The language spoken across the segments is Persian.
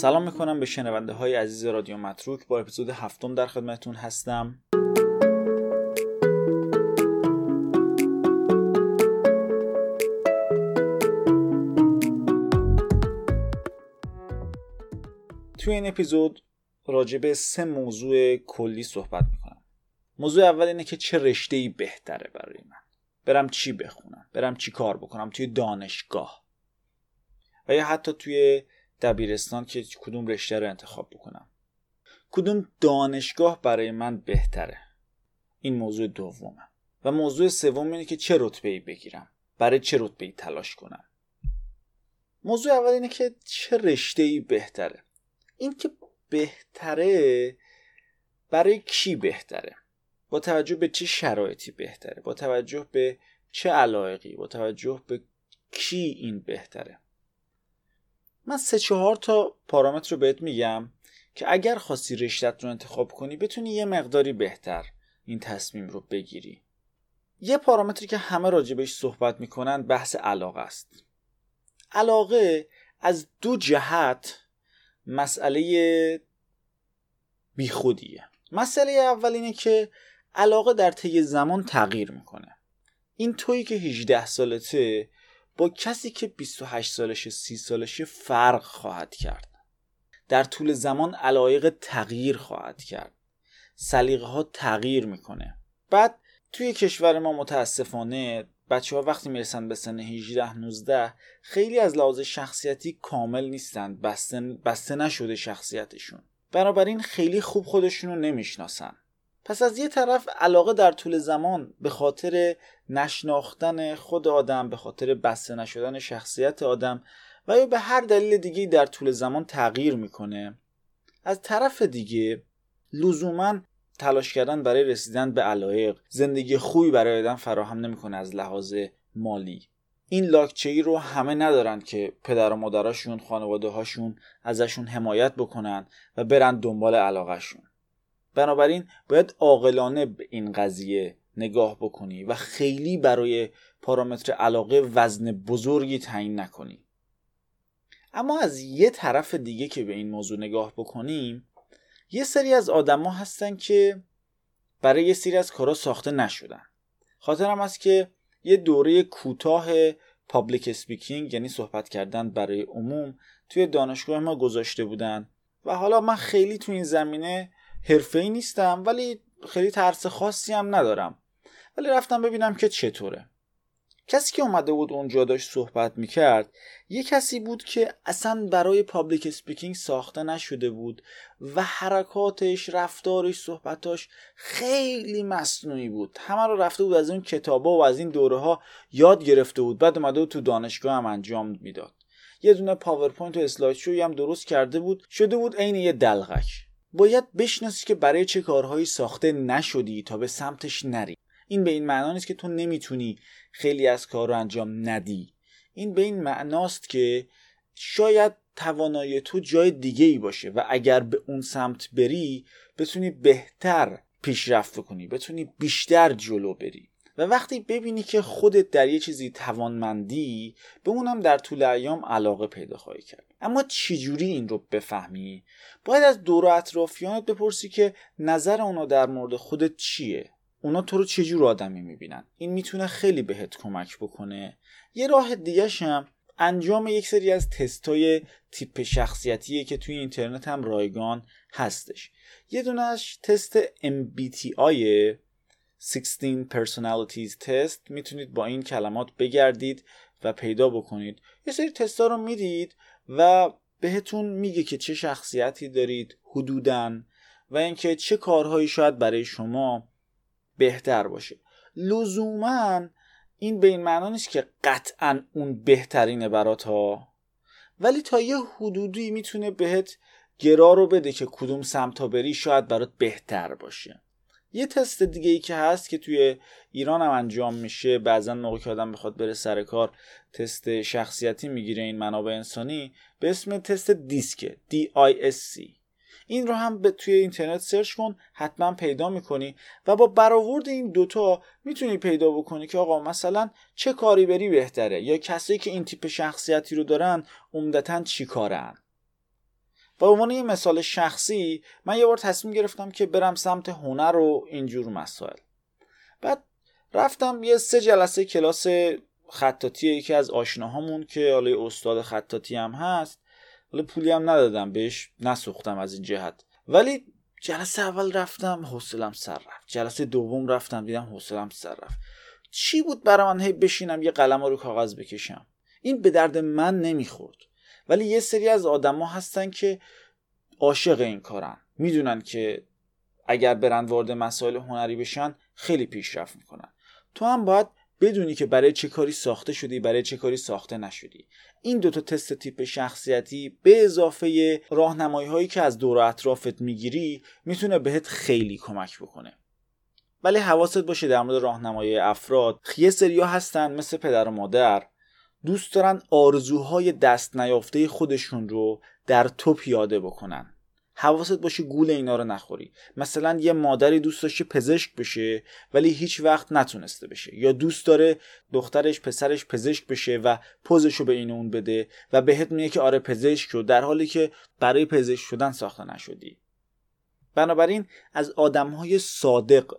سلام می‌کنم به شنونده های عزیز رادیو متروک. با اپیزود هفتم در خدمتون هستم. توی این اپیزود راجع به سه موضوع کلی صحبت می‌کنم. موضوع اول اینه که چه رشته ای بهتره برای من. برم چی بخونم؟ برم چی کار بکنم توی دانشگاه؟ و یا حتی توی دبیرستان که کدوم رشته رو انتخاب بکنم. کدوم دانشگاه برای من بهتره؟ این موضوع دومه. و موضوع سوم اینه که چه رتبه ای بگیرم؟ برای چه رتبه ای تلاش کنم؟ موضوع اول اینه که چه رشته ای بهتره؟ این که بهتره برای کی بهتره؟ با توجه به چه شرایطی بهتره؟ با توجه به چه علایقی؟ با توجه به کی این بهتره؟ من سه چهار تا پارامتر رو بهت میگم که اگر خواستی رشتت رو انتخاب کنی بتونی یه مقداری بهتر این تصمیم رو بگیری. یه پارامتری که همه راجبش صحبت می‌کنن بحث علاقه است. علاقه از دو جهت مسئله بیخودیه. مسئله اول اینه که علاقه در طی زمان تغییر می‌کنه. این تویی که 18 سالته با کسی که 28 سالش 30 سالشه فرق خواهد کرد. در طول زمان علایق تغییر خواهد کرد. سلیقه ها تغییر می‌کنه. بعد توی کشور ما متاسفانه بچه ها وقتی می‌رسن به سن 18 19 خیلی از لحاظ شخصیتی کامل نیستند بسته, بسته نشده شخصیتشون. بنابراین خیلی خوب خودشون رو نمی‌شناسن. پس از یه طرف علاقه در طول زمان به خاطر نشناختن خود آدم به خاطر بسته نشدن شخصیت آدم و یا به هر دلیل دیگه در طول زمان تغییر می‌کنه. از طرف دیگه لزوما تلاش کردن برای رسیدن به علایق زندگی خوبی برای آدم فراهم نمی‌کنه از لحاظ مالی. این لاکچه ای رو همه ندارن که پدر و مادراشون خانواده هاشون ازشون حمایت بکنن و برن دنبال علاقهشون. بنابراین باید عاقلانه به این قضیه نگاه بکنی و خیلی برای پارامتر علاقه وزن بزرگی تعیین نکنی. اما از یه طرف دیگه که به این موضوع نگاه بکنیم یه سری از آدما هستن که برای یه سری از کارا ساخته نشدن. خاطرم است که یه دوره کوتاه پابلیک اسپیکینگ یعنی صحبت کردن برای عموم توی دانشگاه ما گذاشته بودن. و حالا من خیلی تو این زمینه ای نیستم ولی خیلی ترس خاصی هم ندارم. ولی رفتم ببینم که چطوره. کسی که اومده بود اونجا داشت صحبت می‌کرد یه کسی بود که اصلا برای پابلیک اسپیکینگ ساخته نشده بود و حرکاتش رفتارش صحبتاش خیلی مصنوعی بود. همه رو رفته بود از اون کتابا و از این دوره ها یاد گرفته بود. بعد اومده بود تو دانشگاه هم انجام می‌داد. یه دونه پاورپوینت و اسلاید شوی هم درست کرده بود. شده بود عین یه دلقک. باید بشناسی که برای چه کارهایی ساخته نشدی تا به سمتش نری. این به این معنا نیست که تو نمی‌تونی خیلی از کار رو انجام ندی. این به این معناست که شاید توانایی تو جای دیگه ای باشه و اگر به اون سمت بری بتونی بهتر پیشرفت کنی بتونی بیشتر جلو بری. و وقتی ببینی که خودت در یه چیزی توانمندی به اونم در طول ایام علاقه پیدا خواهی کرد. اما چجوری این رو بفهمی؟ باید از دور و اطرافیانت بپرسی که نظر اونا در مورد خودت چیه. اونا تو رو چجور آدمی می‌بینن؟ این می‌تونه خیلی بهت کمک بکنه. یه راه دیگه هم انجام یک سری از تستای تیپ شخصیتیه که توی اینترنت هم رایگان هستش. یه دونش تست MBTI 16 Personalities Test. می‌تونید با این کلمات بگردید و پیدا بکنید. یه سری تستا رو می‌دید و بهتون میگه که چه شخصیتی دارید حدودن و اینکه چه کارهایی شاید برای شما بهتر باشه. لزوما این به این معنا نیست که قطعا اون بهترینه برات ها ولی تا یه حدودی می‌تونه بهت گرا رو بده که کدوم سمت بری شاید برات بهتر باشه. یه تست دیگه ای که هست که توی ایران هم انجام میشه بعضا موقع که آدم بخواد بره سر کار تست شخصیتی می‌گیره این منابع انسانی به اسم تست دیسک D-I-S-C این رو هم به توی اینترنت سرچ کن حتما پیدا می‌کنی و با برآورد این دوتا می‌تونی پیدا بکنی که آقا مثلا چه کاری بری بهتره؟ یا کسایی که این تیپ شخصیتی رو دارن عمدتا چی کارن؟ به عنوان یه مثال شخصی من یه بار تصمیم گرفتم که برم سمت هنر و اینجور مسائل. بعد رفتم یه سه جلسه کلاس خطاطی یکی از آشناهامون که حالا استاد خطاطی هم هست حالا پولی هم ندادم بهش نسوختم از این جهت. ولی جلسه اول رفتم حوصلم سر رفت. جلسه دوم رفتم دیدم حوصلم سر رفت. چی بود برای من؟ هی بشینم یه قلم رو کاغذ بکشم. این به درد من نمی‌خورد. ولی یه سری از آدما هستن که عاشق این کارن. می‌دونن که اگر برند وارد مسائل هنری بشن خیلی پیشرفت می‌کنن. تو هم باید بدونی که برای چه کاری ساخته شدی برای چه کاری ساخته نشدی. این دوتا تست تیپ شخصیتی به اضافه راهنمایی هایی که از دور و اطرافت می‌گیری می‌تونه بهت خیلی کمک بکنه. ولی حواست باشه در مورد راهنمایی افراد یه سریا هستن مثل پدر و مادر دوست دارن آرزوهای دست نیافته خودشون رو در تو پیاده بکنن. حواست باشه گول اینا رو نخوری. مثلا یه مادری دوست داشته پزشک بشه ولی هیچ وقت نتونسته بشه. یا دوست داره دخترش پسرش پزشک بشه و پوزشو به این اون بده و بهت میگه که آره پزشک شد در حالی که برای پزشک شدن ساخته نشدی. بنابراین از آدمهای صادق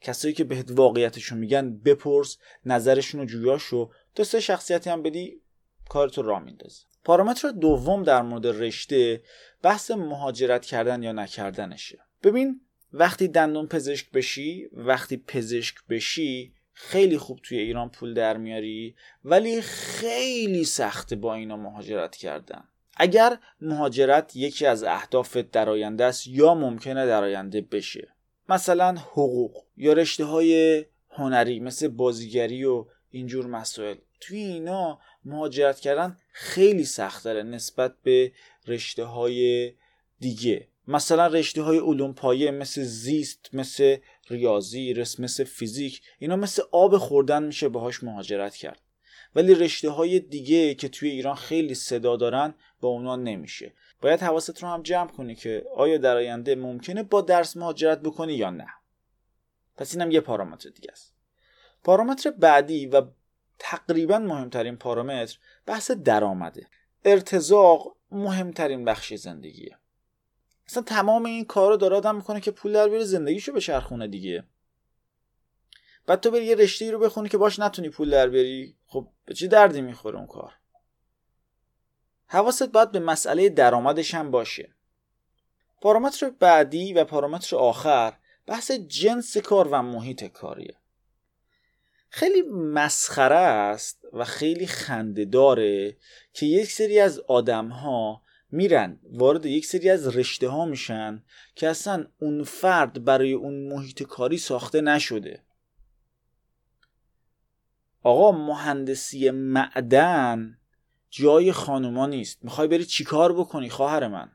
کسایی که بهت واقعیتشو میگن بپرس نظرشون رو جویاشو تا سه شخصیتی هم بدی کارتو را میندازه پارامتر دوم در مورد رشته بحث مهاجرت کردن یا نکردنشه. ببین وقتی دندون پزشک بشی وقتی پزشک بشی خیلی خوب توی ایران پول در میاری ولی خیلی سخته با اینا مهاجرت کردن. اگر مهاجرت یکی از اهدافت در آینده است یا ممکنه در آینده بشه. مثلا حقوق یا رشته های هنری مثل بازیگری و اینجور مسائل. توی اینا مهاجرت کردن خیلی سخت داره نسبت به رشته های دیگه. مثلا رشته های علوم پایه مثل زیست مثل ریاضی رس مثل فیزیک اینا مثل آب خوردن میشه باهاش مهاجرت کرد. ولی رشته های دیگه که توی ایران خیلی صدا دارن با اونا نمیشه. باید حواست رو هم جمع کنی که آیا در آینده ممکنه با درس مهاجرت بکنی یا نه. پس اینم یه پارامتر دیگه است. پارامتر بعدی و تقریبا مهمترین پارامتر بحث درآمده. ارتزاق مهمترین بخش زندگیه. اصلا تمام این کار رو داره آدم می‌کنه که پول در بیاره زندگیشو به چرخونه دیگه. بعد تو بری یه رشته رو بخونی که باش نتونی پول در بیاری خب به چی دردی می‌خوره اون کار؟ حواست باید به مسئله درآمدش هم باشه. پارامتر بعدی و پارامتر آخر بحث جنس کار و محیط کاریه. خیلی مسخره است و خیلی خنده داره که یک سری از آدم ها میرن وارد یک سری از رشته ها میشن که اصلا اون فرد برای اون محیط کاری ساخته نشده. آقا مهندسی معدن جای خانوما نیست. می‌خوای بری چیکار بکنی خواهر من؟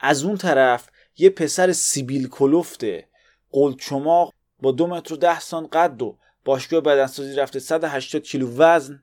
از اون طرف یه پسر سیبیل کلفته قلچماق با دو متر و ده سان قد و باشگاه بدنسازی رفته 180 کیلو وزن.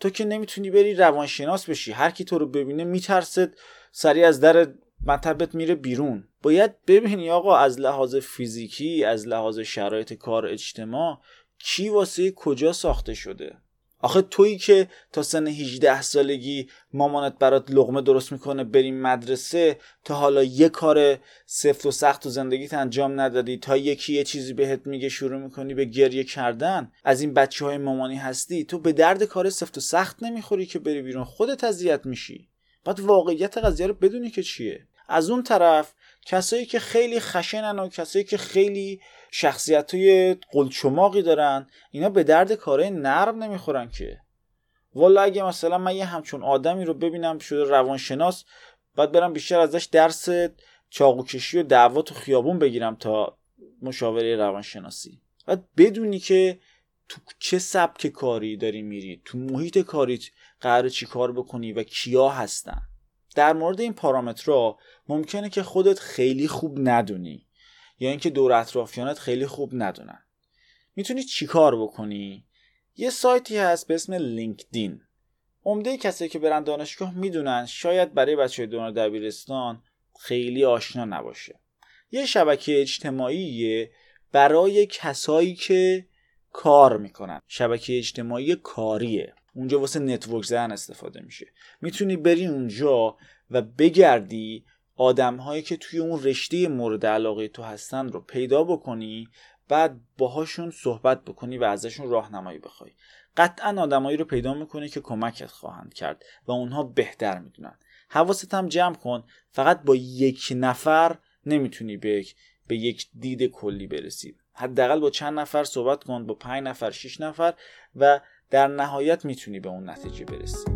تو که نمی‌تونی بری روانشناس بشی. هر کی تو رو ببینه میترسد سریع از در مطبت میره بیرون. باید ببینی آقا از لحاظ فیزیکی از لحاظ شرایط کار اجتماع کی واسه کجا ساخته شده. آخه تویی که تا سن 18 سالگی مامانت برات لغمه درست می‌کنه بریم مدرسه تا حالا یه کار سفت و سخت تو زندگیت انجام ندادی تا یکی یه چیزی بهت میگه شروع می‌کنی به گریه کردن از این بچه های مامانی هستی تو به درد کار سفت و سخت نمی‌خوری که بری بیرون خودت اذیت میشی. بعد واقعیت قضیه رو بدونی که چیه. از اون طرف کسایی که خیلی خشنن و کسایی که خیلی شخصیت های قلچماقی دارن. اینا به درد کارهای نرم نمی‌خورن که. والا اگه مثلا من یه همچون آدمی رو ببینم شده روانشناس باید برم بیشتر ازش درس چاقوکشی و دعوا تو خیابون بگیرم تا مشاوره روانشناسی. باید بدونی که تو چه سبک کاری داری میری تو محیط کاریت قرار چی کار بکنی و کیا هستن. در مورد این پارامترها ممکنه که خودت خیلی خوب ندونی. یا اینکه دور اطرافیانت خیلی خوب ندونن. می‌تونی چیکار بکنی؟ یه سایتی هست به اسم لینکدین. عمده کسایی که برن دانشگاه می‌دونن شاید برای بچه دوران دبیرستان خیلی آشنا نباشه. یه شبکه اجتماعی برای کسایی که کار می‌کنن. شبکه اجتماعی کاریه. اونجا واسه network زدن استفاده میشه. می‌تونی بری اونجا و بگردی آدم هایی که توی اون رشته مورد علاقه تو هستن رو پیدا بکنی بعد باهاشون صحبت بکنی و ازشون راهنمایی بخوای. قطعا آدمایی رو پیدا می‌کنی که کمکت خواهند کرد و اونها بهتر می‌دونن. حواست هم جمع کن فقط با یک نفر نمی‌تونی به به یک دید کلی برسی. حداقل با چند نفر صحبت کن با پنج نفر شش نفر و در نهایت می‌تونی به اون نتیجه برسی.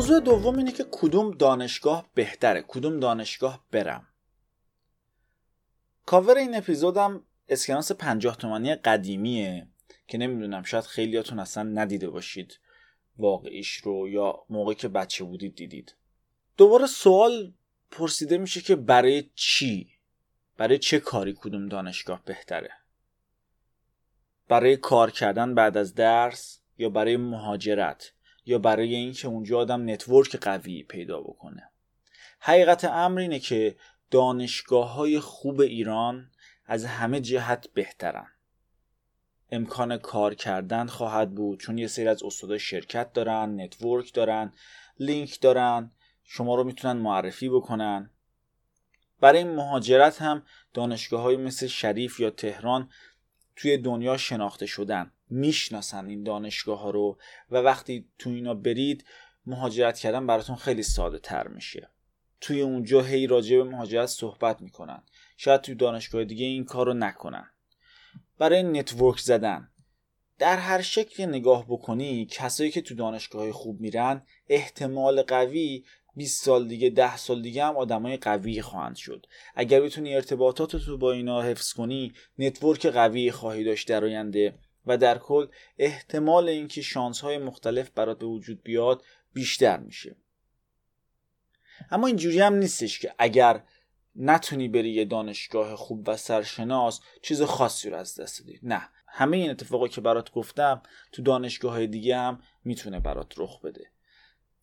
موضوع دوم اینه که کدوم دانشگاه بهتره کدوم دانشگاه برم. کاور این اپیزودم اسکناس 50 تومانی قدیمیه که نمی‌دونم شاید خیلیاتون اصلا ندیده باشید واقعیش رو یا موقعی که بچه بودید دیدید. دوباره سوال پرسیده میشه که برای چی؟ برای چه کاری کدوم دانشگاه بهتره؟ برای کار کردن بعد از درس یا برای مهاجرت؟ یا برای اینکه اونجا آدم نتورک قوی پیدا بکنه. حقیقت امر اینه که دانشگاه های خوب ایران از همه جهت بهترن. امکان کار کردن خواهد بود چون یه سری از استادای شرکت دارن network دارن لینک دارن شما رو می‌تونن معرفی بکنن. برای مهاجرت هم دانشگاه های مثل شریف یا تهران توی دنیا شناخته شدن. می‌شناسن این دانشگاه ها رو و وقتی تو اینا برید مهاجرت کردن براتون خیلی ساده تر میشه. توی اونجا هی راجع به مهاجرت صحبت می‌کنن. شاید توی دانشگاه دیگه این کار رو نکنن. برای network زدن. در هر شکل نگاه بکنی کسایی که تو دانشگاه خوب میرن احتمال قوی 20 سال دیگه 10 سال دیگه هم آدمای قوی خواهند شد. اگر بتونی ارتباطات تو با اینا حفظ کنی network قوی خواهی داشت در آینده. و در کل احتمال اینکه شانس های مختلف برات به وجود بیاد بیشتر میشه. اما اینجوری هم نیستش که اگر نتونی بری یه دانشگاه خوب و سرشناس چیز خاصی رو از دست بدی. نه. همه این اتفاقی که برات گفتم تو دانشگاه های دیگه هم می‌تونه برات رخ بده.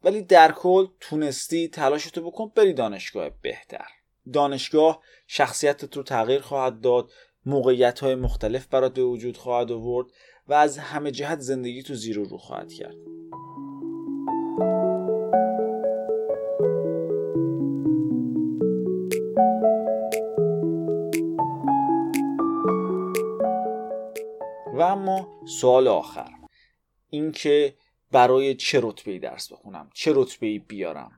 ولی در کل تونستی تلاشتو بکن بری دانشگاه بهتر. دانشگاه شخصیتت رو تغییر خواهد داد. موقعیت های مختلف برات به وجود خواهد آورد و از همه جهت زندگی تو زیر رو خواهد کرد. و اما سوال آخر. اینکه برای چه رتبه درس بخونم؟ چه رتبه بیارم؟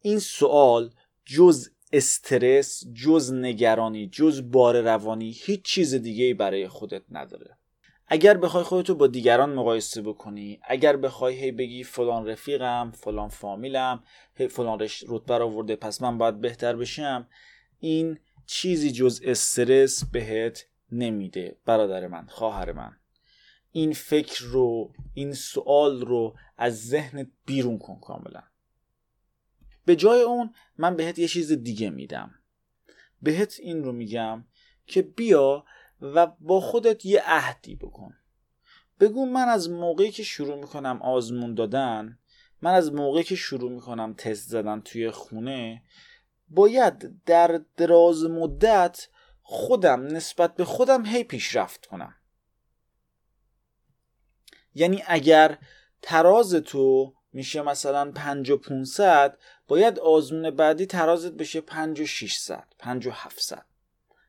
این سوال جز استرس جز نگرانی جز بار روانی هیچ چیز دیگه برای خودت نداره. اگر بخوای خودتو با دیگران مقایسه بکنی اگر بخوای هی بگی فلان رفیقم فلان فامیلم هی فلان رتبه آورده پس من باید بهتر بشم این چیزی جز استرس بهت نمیده برادر من خواهر من. این فکر رو این سوال رو از ذهنت بیرون کن کاملا. به جای اون من بهت یه چیز دیگه میدم. بهت این رو میگم که بیا و با خودت یه عهدی بکن. بگو من از موقعی که شروع می‌کنم آزمون دادن من از موقعی که شروع می‌کنم تست زدن توی خونه باید در دراز مدت خودم نسبت به خودم هی پیشرفت کنم. یعنی اگر تراز تو میشه مثلا 5 و 500 باید آزمون بعدی ترازت بشه 5 و 600 5 و 700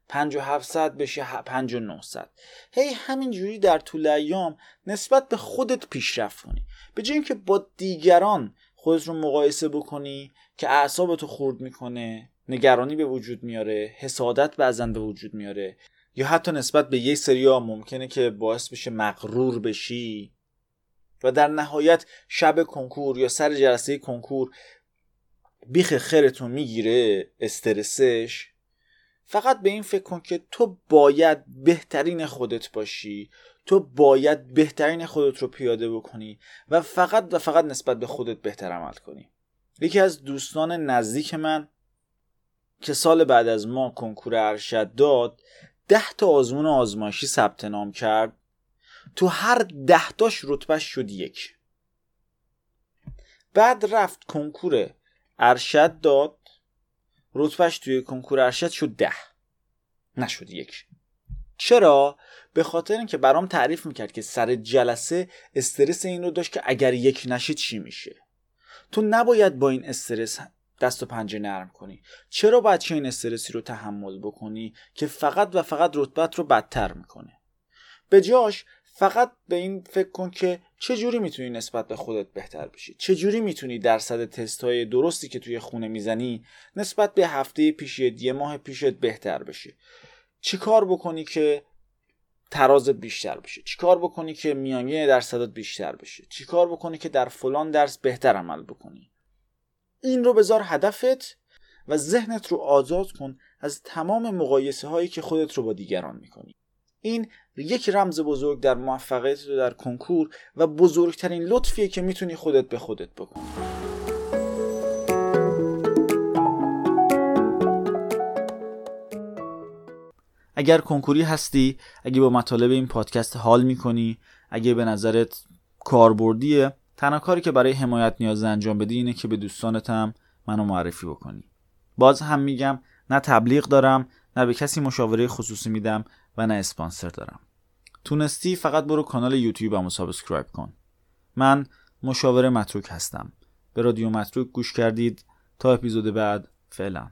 5 و 700 بشه 5 و 900 هی همینجوری در طول ایام نسبت به خودت پیشرفت کنی. به جای اینکه با دیگران خودت رو مقایسه بکنی که اعصابتو خورد می‌کنه نگرانی به وجود میاره حسادت بعضا به وجود میاره یا حتی نسبت به یه سریا ممکنه که باعث بشه مغرور بشی. و در نهایت شب کنکور یا سر جلسه کنکور بیخ خیرتون می‌گیره استرسش. فقط به این فکر کن که تو باید بهترین خودت باشی. تو باید بهترین خودت رو پیاده بکنی و فقط و فقط نسبت به خودت بهتر عمل کنی. یکی از دوستان نزدیک من که سال بعد از ما کنکور ارشد داد ده تا آزمون آزمایشی ثبت نام کرد. تو هر ده تاش رتبهش شد یک. بعد رفت کنکور ارشد داد. رتبهش توی کنکور ارشد شد ده. نشد یک. چرا؟ به خاطر اینکه برام تعریف می‌کرد که سر جلسه استرس این رو داشت که اگر یک نشه چی میشه؟ تو نباید با این استرس دست و پنجه نرم کنی. چرا باید که این استرسی رو تحمل بکنی که فقط و فقط رتبت رو بدتر می‌کنه؟ به جاش فقط به این فکر کن که چجوری می‌تونی نسبت به خودت بهتر بشی؟ چجوری می‌تونی درصد تست های درستی که توی خونه می‌زنی نسبت به هفته پیشت یه ماه پیشت بهتر بشه چی کار بکنی که ترازت بیشتر بشه؟ چیکار بکنی که میانگین درصدت بیشتر بشه؟ چیکار بکنی که در فلان درس بهتر عمل بکنی؟ این رو بذار هدفت و ذهنت رو آزاد کن از تمام مقایسه هایی که خودت رو با دیگران می‌کنی. این یک رمز بزرگ در موفقیت در کنکور و بزرگترین لطفیه که می‌تونی خودت به خودت بکنی اگر کنکوری هستی اگه با مطالب این پادکست حال می‌کنی اگه به نظرت کاربردیه تنها کاری که برای حمایت نیاز انجام بدی اینه که به دوستانت هم منو معرفی بکنی. باز هم میگم نه تبلیغ دارم نه به کسی مشاوره خصوصی میدم و نه اسپانسر دارم. تونستی فقط برو کانال یوتیوبمو subscribe کن. من مشاور متروک هستم. به رادیو متروک گوش کردید. تا اپیزود بعد فعلا.